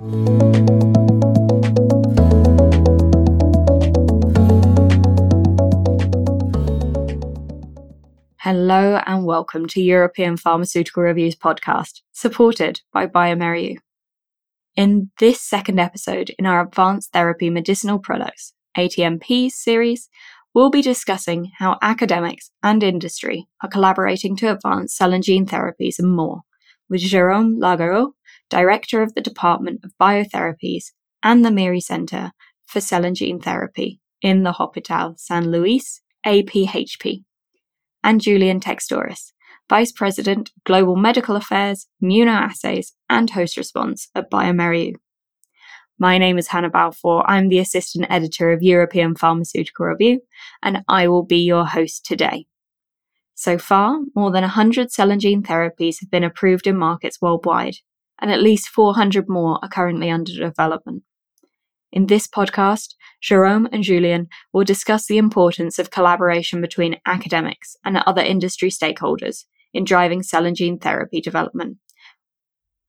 Hello and welcome to European Pharmaceutical Reviews podcast, supported by bioMérieux. In this second episode in our Advanced Therapy Medicinal Products ATMPs series, we'll be discussing how academics and industry are collaborating to advance cell and gene therapies and more, with Jérôme Larghero, Director of the Department of Biotherapies and the MEARY Center for Cell and Gene Therapy in the Hospital Saint Louis, APHP, and Julian Textoris, Vice President, Global Medical Affairs, Immunoassays, and Host Response at bioMérieux. My name is Hannah Balfour. I'm the Assistant Editor of European Pharmaceutical Review, and I will be your host today. So far, more than 100 cell and gene therapies have been approved in markets worldwide, and at least 400 more are currently under development. In this podcast, Jerome and Julian will discuss the importance of collaboration between academics and other industry stakeholders in driving cell and gene therapy development,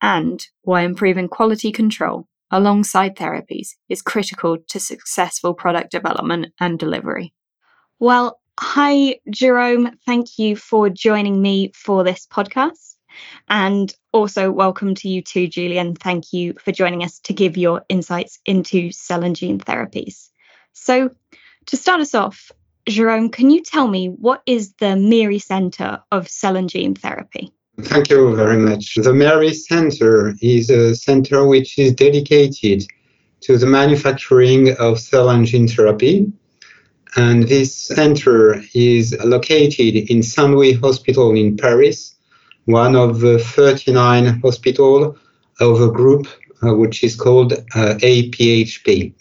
and why improving quality control alongside therapies is critical to successful product development and delivery. Well, hi, Jerome. Thank you for joining me for this podcast. And also, welcome to you too, Julian. Thank you for joining us to give your insights into cell and gene therapies. So, to start us off, Jerome, can you tell me what is the MEARY Center of Cell and Gene Therapy? Thank you very much. The MEARY Center is a center which is dedicated to the manufacturing of cell and gene therapy. And this center is located in Saint Louis Hospital in Paris, one of the 39 hospitals of a group uh, which is called uh, APHP.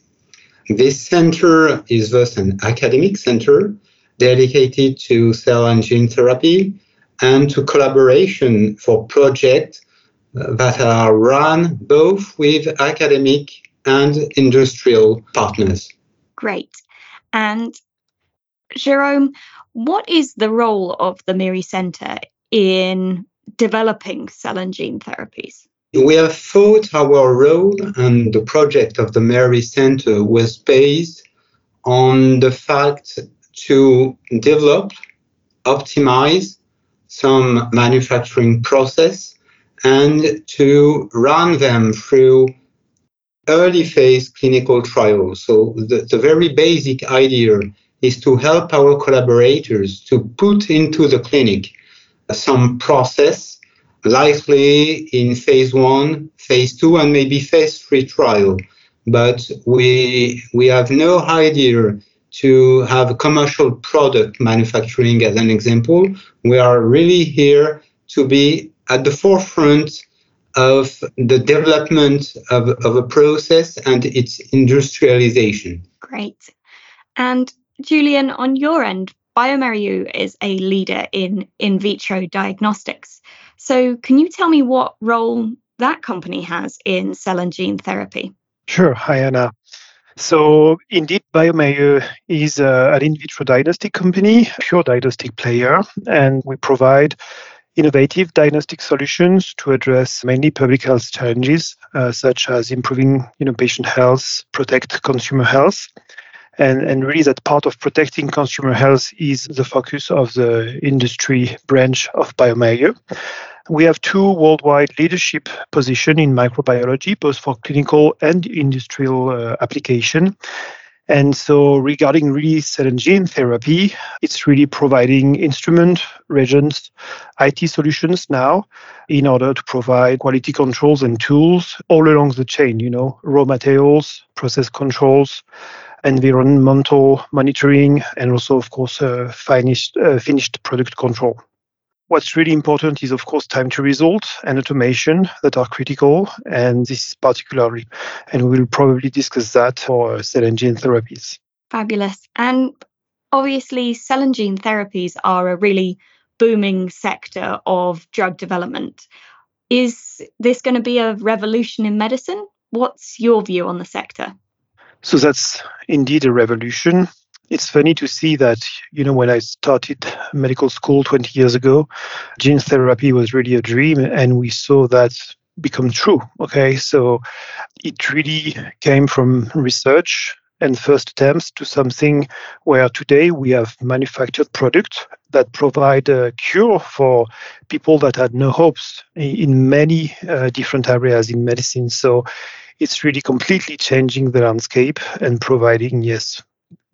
This center is thus an academic center dedicated to cell and gene therapy and to collaboration for projects uh, that are run both with academic and industrial partners. Great. And Jerome, what is the role of the MEARY Center in developing cell and gene therapies? We have thought our role and the project of the MEARY Center was based on the fact to develop, optimize some manufacturing process and to run them through early phase clinical trials. So the, the very basic idea is to help our collaborators to put into the clinic some process, likely in phase one, phase two, and maybe phase three trial. But we we have no idea to have commercial product manufacturing as an example. We are really here to be at the forefront of the development of, of a process and its industrialization. Great. And Julian, on your end, bioMérieux is a leader in in vitro diagnostics. So, can you tell me what role that company has in cell and gene therapy? Sure. Hi, Anna. So, indeed, bioMérieux is uh, an in vitro diagnostic company, pure diagnostic player, and we provide innovative diagnostic solutions to address mainly public health challenges, uh, such as improving you know, patient health, protect consumer health. And, and really, that part of protecting consumer health is the focus of the industry branch of bioMérieux. We have two worldwide leadership position in microbiology, both for clinical and industrial uh, application. And so, regarding really cell and gene therapy, it's really providing instrument, reagents, IT solutions now in order to provide quality controls and tools all along the chain, you know, raw materials, process controls, environmental monitoring, and also, of course, uh, finished, uh, finished product control. What's really important is, of course, time to result and automation that are critical, and this is particularly, and we'll probably discuss that for cell and gene therapies. Fabulous. And obviously, cell and gene therapies are a really booming sector of drug development. Is this going to be a revolution in medicine? What's your view on the sector? So that's indeed a revolution. It's funny to see that, you know, when I started medical school 20 years ago, gene therapy was really a dream. And we saw that become true. Okay, so it really came from research and first attempts to something where today we have manufactured products that provide a cure for people that had no hopes in many uh, different areas in medicine. So it's really completely changing the landscape and providing, yes,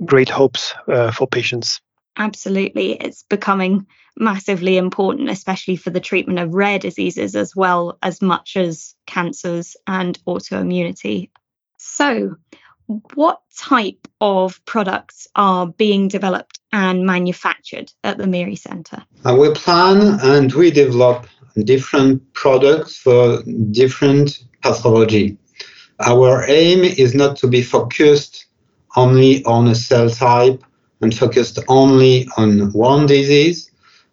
great hopes uh, for patients. Absolutely. It's becoming massively important, especially for the treatment of rare diseases as well as much as cancers and autoimmunity. So, what type of products are being developed and manufactured at the MEARY Center? Uh, we plan and we develop different products for different pathology. Our aim is not to be focused only on a cell type and focused only on one disease,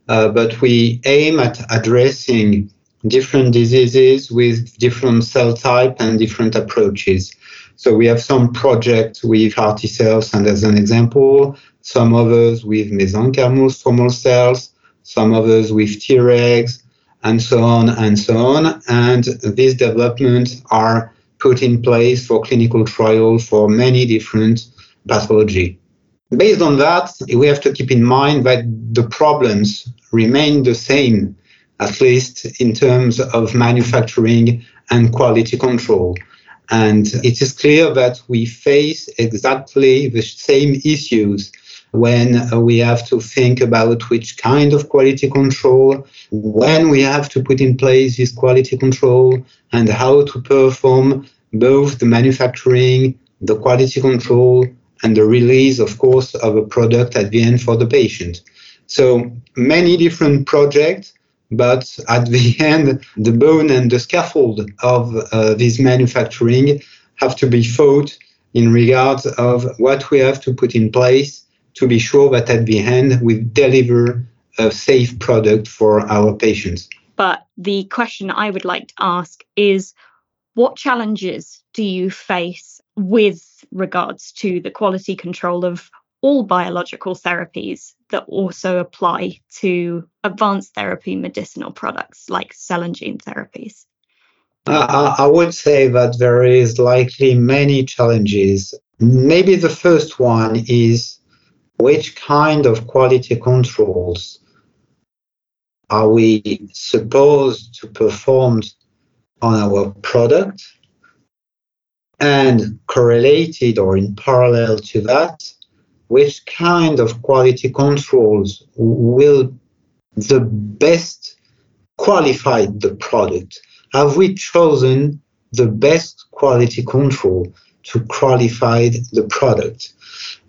uh, but we aim at addressing different diseases with different cell type and different approaches. So we have some projects with heart cells, and as an example, some others with mesenchymal stromal cells, some others with Tregs, and so on and so on. And these developments are put in place for clinical trials for many different pathology. Based on that, we have to keep in mind that the problems remain the same, at least in terms of manufacturing and quality control. And it is clear that we face exactly the same issues when we have to think about which kind of quality control, when we have to put in place this quality control, and how to perform both the manufacturing, the quality control, and the release, of course, of a product at the end for the patient. So many different projects but at the end, the bone and the scaffold of uh, this manufacturing have to be thought in regards of what we have to put in place to be sure that at the end we deliver a safe product for our patients. But the question I would like to ask is what challenges do you face with regards to the quality control of all biological therapies that also apply to advanced therapy medicinal products like cell and gene therapies? Uh, I would say that there is likely many challenges. Maybe the first one is which kind of quality controls are we supposed to perform on our product? And correlated or in parallel to that, which kind of quality controls will the best qualify the product? Have we chosen the best quality control to qualify the product?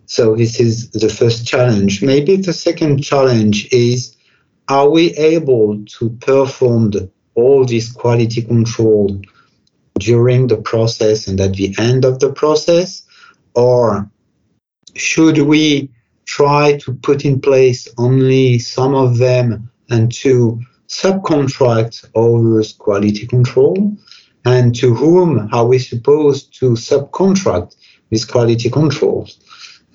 So this is the first challenge. Maybe the second challenge is, are we able to perform the, all this quality control during the process and at the end of the process? Or should we try to put in place only some of them and to subcontract others quality control? And to whom are we supposed to subcontract these quality controls?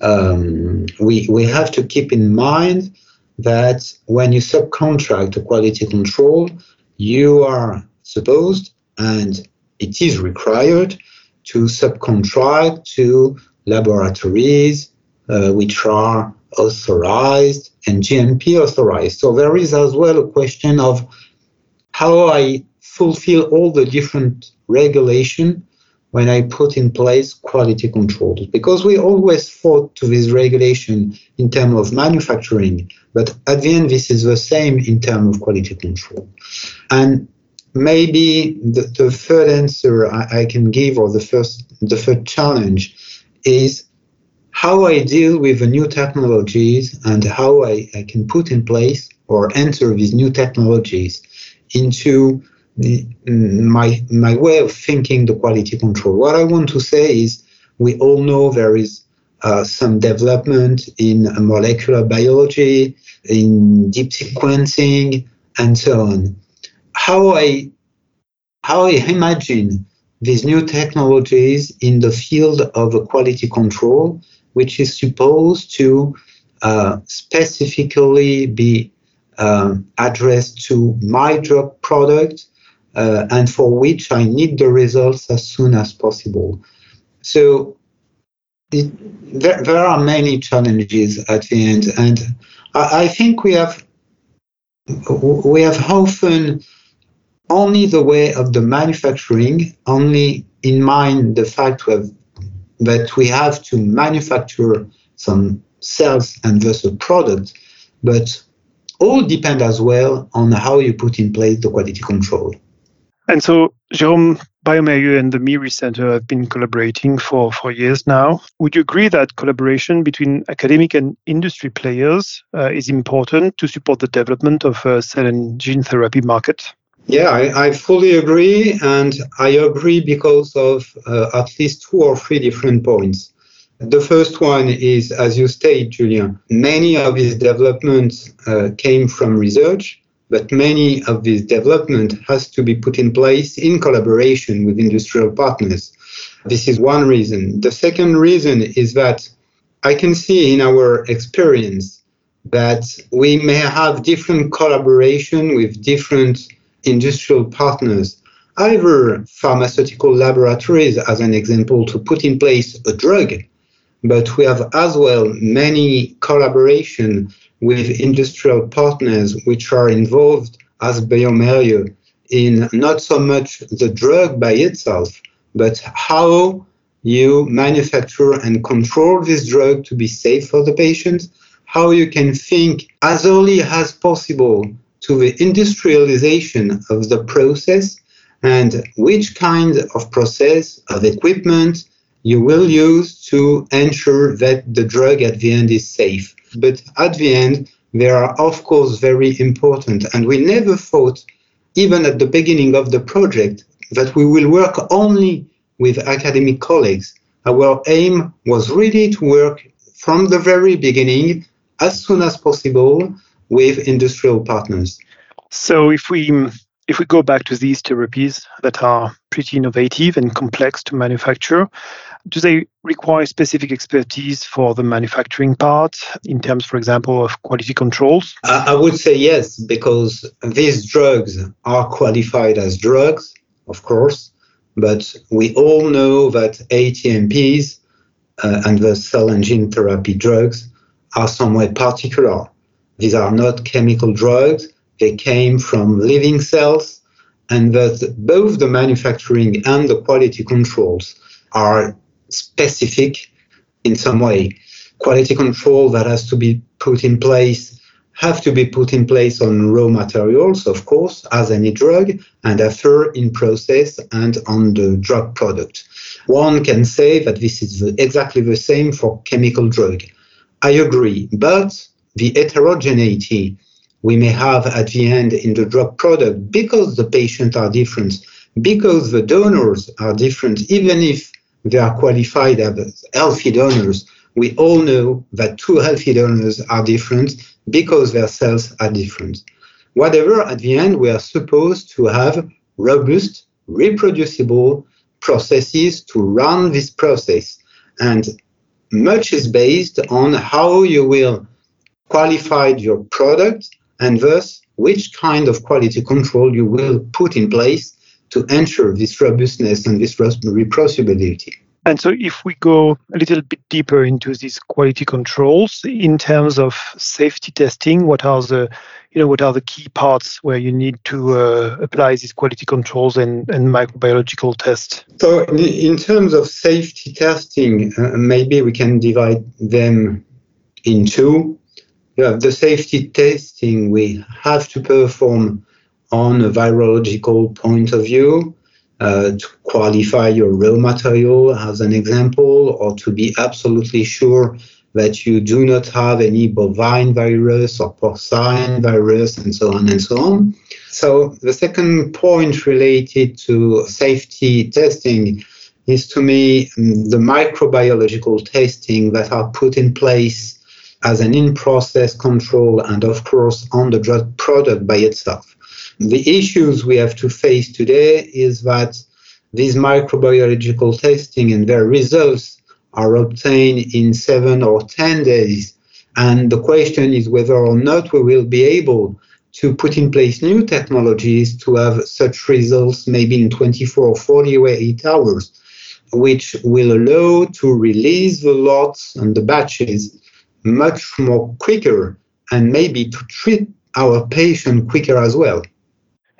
Um, we, we have to keep in mind that when you subcontract a quality control, you are supposed and it is required to subcontract to laboratories uh, which are authorized and GMP authorized. So there is as well a question of how I fulfill all the different regulation when I put in place quality controls. Because we always fought to this regulation in terms of manufacturing, but at the end this is the same in terms of quality control. And maybe the, the third answer I, I can give or the first the third challenge is how I deal with the new technologies and how I, I can put in place or enter these new technologies into my my way of thinking the quality control. What I want to say is we all know there is uh, some development in molecular biology, in deep sequencing, and so on. How I how I imagine these new technologies in the field of quality control, which is supposed to uh, specifically be um, addressed to my drug product uh, and for which I need the results as soon as possible. So it, there, there are many challenges at the end, and I, I think we have we have often only the way of the manufacturing, only in mind the fact have, that we have to manufacture some cells and thus a product, but all depend as well on how you put in place the quality control. And so, Jérôme, bioMérieux and the MEARY Center have been collaborating for, for years now. Would you agree that collaboration between academic and industry players uh, is important to support the development of a cell and gene therapy market? Yeah, I, I fully agree. And I agree because of uh, at least two or three different points. The first one is, as you state, Julian, many of these developments uh, came from research, but many of this development has to be put in place in collaboration with industrial partners. This is one reason. The second reason is that I can see in our experience that we may have different collaboration with different industrial partners, either pharmaceutical laboratories, as an example, to put in place a drug but we have as well many collaboration with industrial partners which are involved as bioMérieux in not so much the drug by itself, but how you manufacture and control this drug to be safe for the patient, how you can think as early as possible to the industrialization of the process and which kind of process of equipment you will use to ensure that the drug at the end is safe. But at the end, they are, of course, very important. And we never thought, even at the beginning of the project, that we will work only with academic colleagues. Our aim was really to work from the very beginning, as soon as possible, with industrial partners. So, if we if we go back to these therapies that are pretty innovative and complex to manufacture, do they require specific expertise for the manufacturing part in terms, for example, of quality controls? I would say yes, because these drugs are qualified as drugs, of course, but we all know that ATMPs uh, and the cell and gene therapy drugs are somewhat particular. These are not chemical drugs, they came from living cells, and that both the manufacturing and the quality controls are specific in some way. Quality control that has to be put in place have to be put in place on raw materials, of course, as any drug, and after in process and on the drug product. One can say that this is exactly the same for chemical drug. I agree, but the heterogeneity we may have at the end in the drug product because the patients are different, because the donors are different, even if they are qualified as healthy donors. We all know that two healthy donors are different because their cells are different. Whatever, at the end, we are supposed to have robust, reproducible processes to run this process. And much is based on how you will qualify your product and thus which kind of quality control you will put in place to ensure this robustness and this reproducibility. And so, if we go a little bit deeper into these quality controls in terms of safety testing, what are the, you know, what are the key parts where you need to uh, apply these quality controls and, and microbiological tests? So, in, in terms of safety testing, uh, maybe we can divide them in two. The safety testing we have to perform on a virological point of view uh, to qualify your raw material as an example, or to be absolutely sure that you do not have any bovine virus or porcine virus, and so on and so on. So, the second point related to safety testing is to me the microbiological testing that are put in place as an in process control and, of course, on the drug product by itself. The issues we have to face today is that these microbiological testing and their results are obtained in seven or 10 days. And the question is whether or not we will be able to put in place new technologies to have such results maybe in 24 or 48 hours, which will allow to release the lots and the batches much more quicker and maybe to treat our patient quicker as well.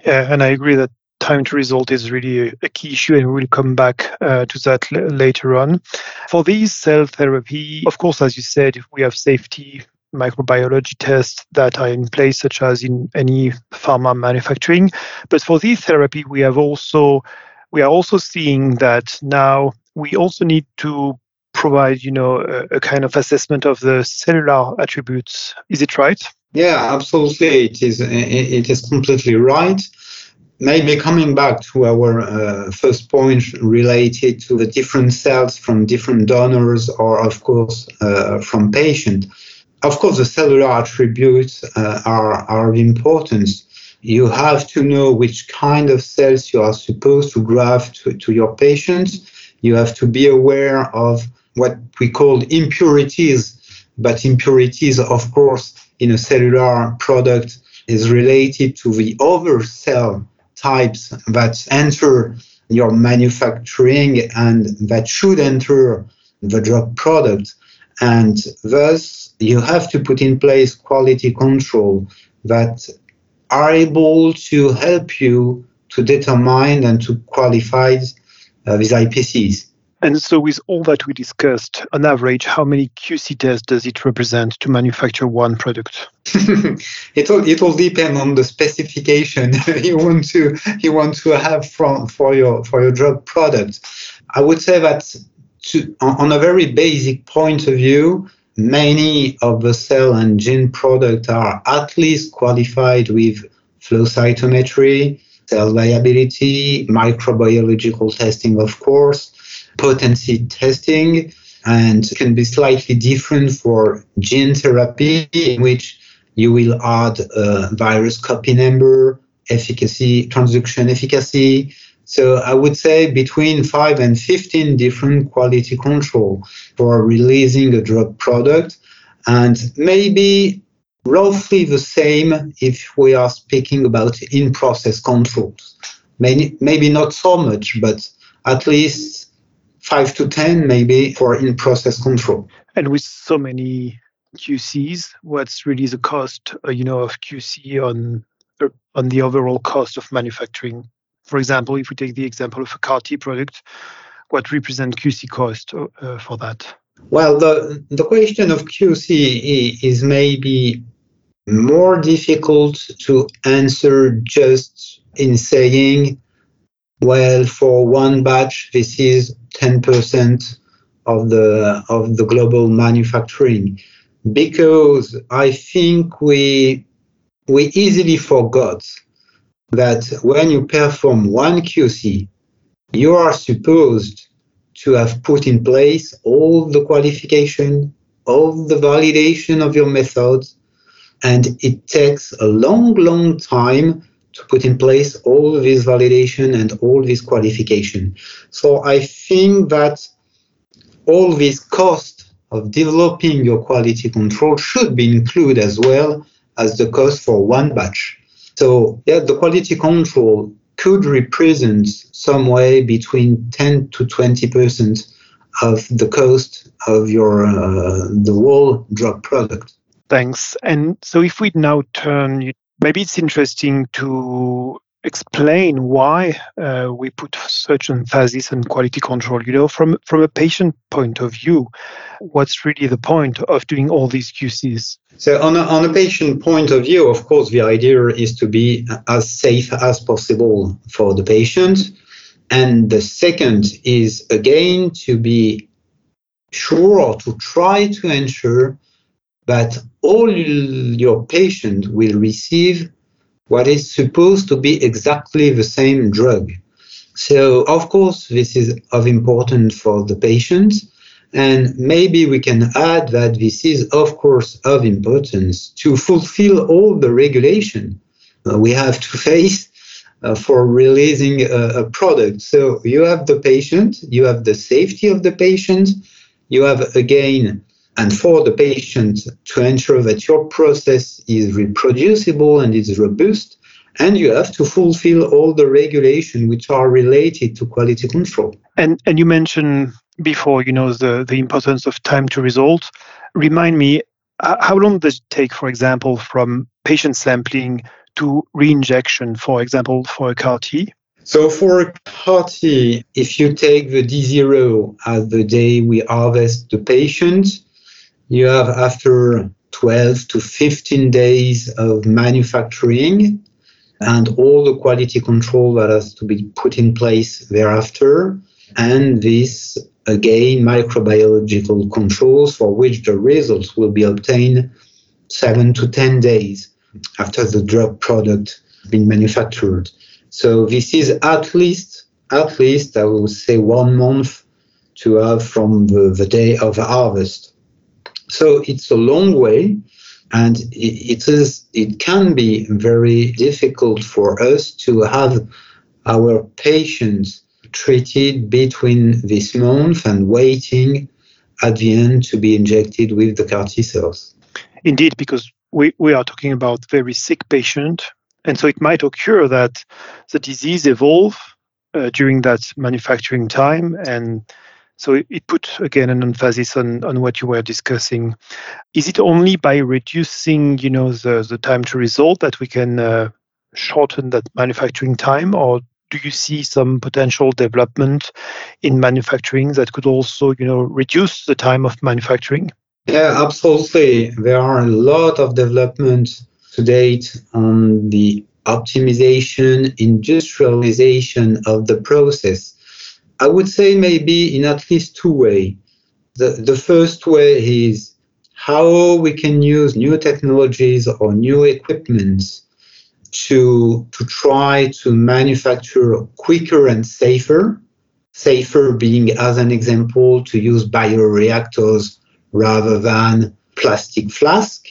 Yeah, and I agree that time to result is really a, key issue, and we'll come back uh, to that l- later on. For these cell therapy, of course, as you said, we have safety microbiology tests that are in place, such as in any pharma manufacturing. But for this therapy, we have also we are also seeing that now we also need to provide, you know, a, a kind of assessment of the cellular attributes. Is it right? Yeah, absolutely. It is. It is completely right. Maybe coming back to our uh, first point related to the different cells from different donors, or of course uh, from patient. Of course, the cellular attributes uh, are are of importance. You have to know which kind of cells you are supposed to graft to, to your patients. You have to be aware of what we call impurities, but impurities, of course, in a cellular product is related to the other cell types that enter your manufacturing and that should enter the drug product. And thus, you have to put in place quality control that are able to help you to determine and to qualify uh, these IPCs. And so, with all that we discussed, on average, how many QC tests does it represent to manufacture one product? it all it depends on the specification you want to you want to have from for your for your drug product. I would say that to, on a very basic point of view, many of the cell and gene products are at least qualified with flow cytometry, cell viability, microbiological testing, of course potency testing and can be slightly different for gene therapy, in which you will add a virus copy number, efficacy, transduction efficacy. So I would say between 5 and 15 different quality control for releasing a drug product and maybe roughly the same if we are speaking about in-process controls. Maybe, maybe not so much, but at least five to 10 maybe for in process control. And with so many QCs, what's really the cost, uh, you know, of QC on uh, on the overall cost of manufacturing? For example, if we take the example of a CAR T product, what represent QC cost uh, for that? Well, the the question of QC is maybe more difficult to answer just in saying well, for one batch, this is 10% of the of the global manufacturing, because I think we we easily forgot that when you perform one QC, you are supposed to have put in place all the qualification, all the validation of your methods, and it takes a long, long time to put in place all this validation and all this qualification. So I think that all this cost of developing your quality control should be included as well as the cost for one batch. So yeah, the quality control could represent some way between 10 to 20 percent of the cost of your uh, the whole drug product. Thanks. And so if we now turn maybe it's interesting to explain why uh, we put such emphasis on quality control. You know from from a patient point of view what's really the point of doing all these qcs so on a, on a patient point of view of course the idea is to be as safe as possible for the patient. And the second is again to be sure or to try to ensure that all your patients will receive what is supposed to be exactly the same drug. So, of course, this is of importance for the patients. And maybe we can add that this is, of course, of importance to fulfill all the regulation uh, we have to face uh, for releasing a, a product. So you have the patient, you have the safety of the patient, you have again and for the patient to ensure that your process is reproducible and is robust and you have to fulfill all the regulation which are related to quality control. And and you mentioned before you know the the importance of time to result remind me uh, how long does it take for example from patient sampling to reinjection for example for a CAR T? So for CAR T if you take the d0 as the day we harvest the patient you have after 12 to 15 days of manufacturing and all the quality control that has to be put in place thereafter. And this, again, microbiological controls for which the results will be obtained seven to 10 days after the drug product has been manufactured. So this is at least, at least, I will say one month to have from the, the day of harvest. So it's a long way, and it is it can be very difficult for us to have our patients treated between this month and waiting at the end to be injected with the CAR T cells. Indeed, because we, we are talking about very sick patient, and so it might occur that the disease evolve uh, during that manufacturing time, and so it, put again an emphasis on, on what you were discussing. Is it only by reducing, you know, the, the time to result that we can uh, shorten that manufacturing time, or do you see some potential development in manufacturing that could also, you know, reduce the time of manufacturing? Yeah, absolutely. There are a lot of developments to date on the optimization, industrialization of the process. I would say maybe in at least two ways. The, the first way is how we can use new technologies or new equipments to, to try to manufacture quicker and safer. Safer being, as an example, to use bioreactors rather than plastic flask.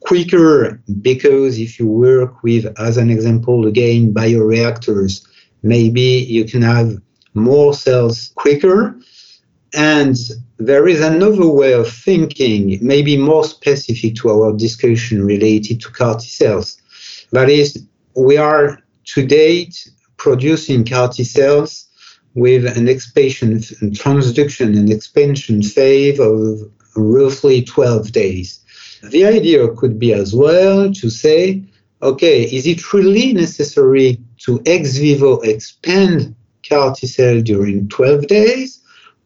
Quicker because if you work with, as an example, again, bioreactors, maybe you can have more cells quicker. And there is another way of thinking, maybe more specific to our discussion related to CAR T cells. That is, we are to date producing CAR T cells with an expansion, transduction and expansion phase of roughly 12 days. The idea could be as well to say, okay, is it really necessary to ex vivo expand CAR T cell during 12 days?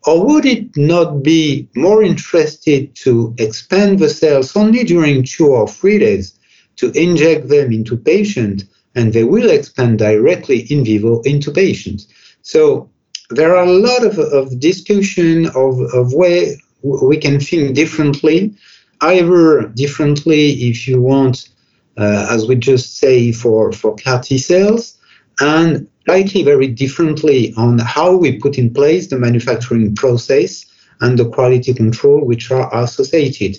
Or would it not be more interested to expand the cells only during two or three days to inject them into patients and they will expand directly in vivo into patients? So there are a lot of, of discussion of, of way we can think differently, either differently if you want, uh, as we just say for, for CAR T cells, and slightly very differently on how we put in place the manufacturing process and the quality control which are associated.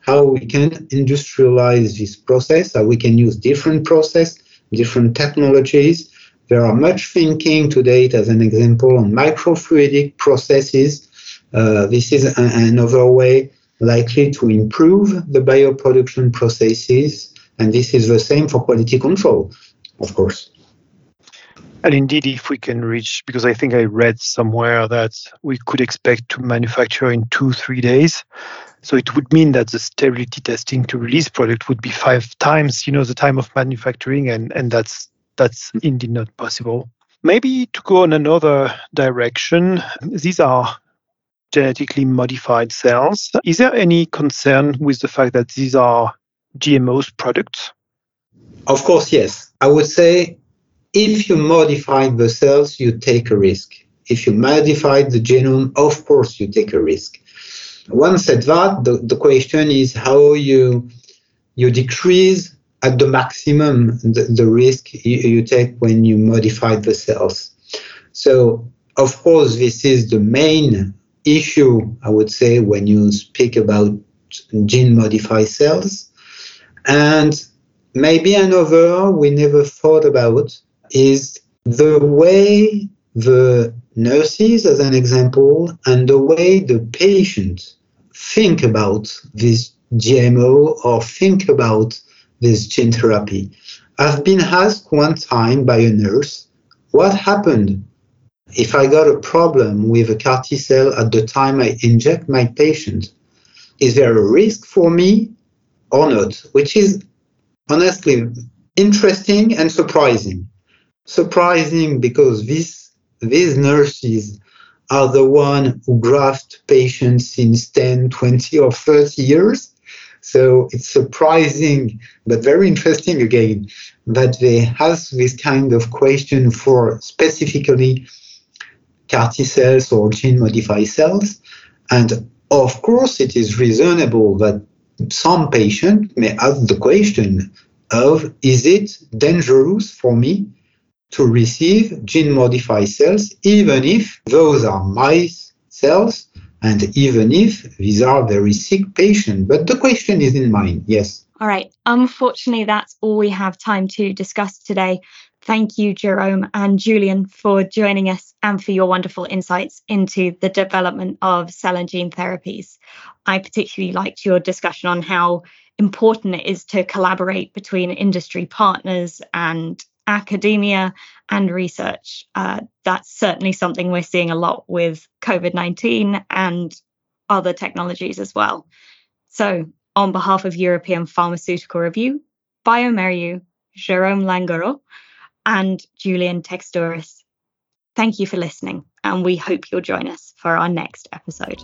How we can industrialize this process, how we can use different process, different technologies. There are much thinking to date, as an example, on microfluidic processes. Uh, this is a- another way likely to improve the bioproduction processes, and this is the same for quality control, of course. And indeed, if we can reach, because I think I read somewhere that we could expect to manufacture in two, three days. So it would mean that the sterility testing to release product would be five times, you know, the time of manufacturing, and, and that's that's indeed not possible. Maybe to go in another direction, these are genetically modified cells. Is there any concern with the fact that these are GMOs products? Of course, yes. I would say if you modify the cells, you take a risk. If you modify the genome, of course, you take a risk. Once said that, the, the question is how you you decrease at the maximum the, the risk you, you take when you modify the cells. So, of course, this is the main issue, I would say, when you speak about gene modified cells. And maybe another we never thought about is the way the nurses, as an example, and the way the patients think about this GMO or think about this gene therapy. I've been asked one time by a nurse what happened if I got a problem with a CAR T cell at the time I inject my patient. Is there a risk for me or not? Which is honestly interesting and surprising. Surprising because this, these nurses are the one who graft patients since 10, 20, or 30 years. So it's surprising, but very interesting again, that they have this kind of question for specifically CAR T cells or gene modified cells. And of course, it is reasonable that some patient may ask the question of is it dangerous for me to receive gene modified cells, even if those are mice cells and even if these are very sick patients. But the question is in mind, yes. All right. Unfortunately, that's all we have time to discuss today. Thank you, Jerome and Julian, for joining us and for your wonderful insights into the development of cell and gene therapies. I particularly liked your discussion on how important it is to collaborate between industry partners and academia and research. Uh, that's certainly something we're seeing a lot with COVID 19 and other technologies as well. So, on behalf of European Pharmaceutical Review, bioMérieux, Jerome Larghero, and Julian Textoris, thank you for listening, and we hope you'll join us for our next episode.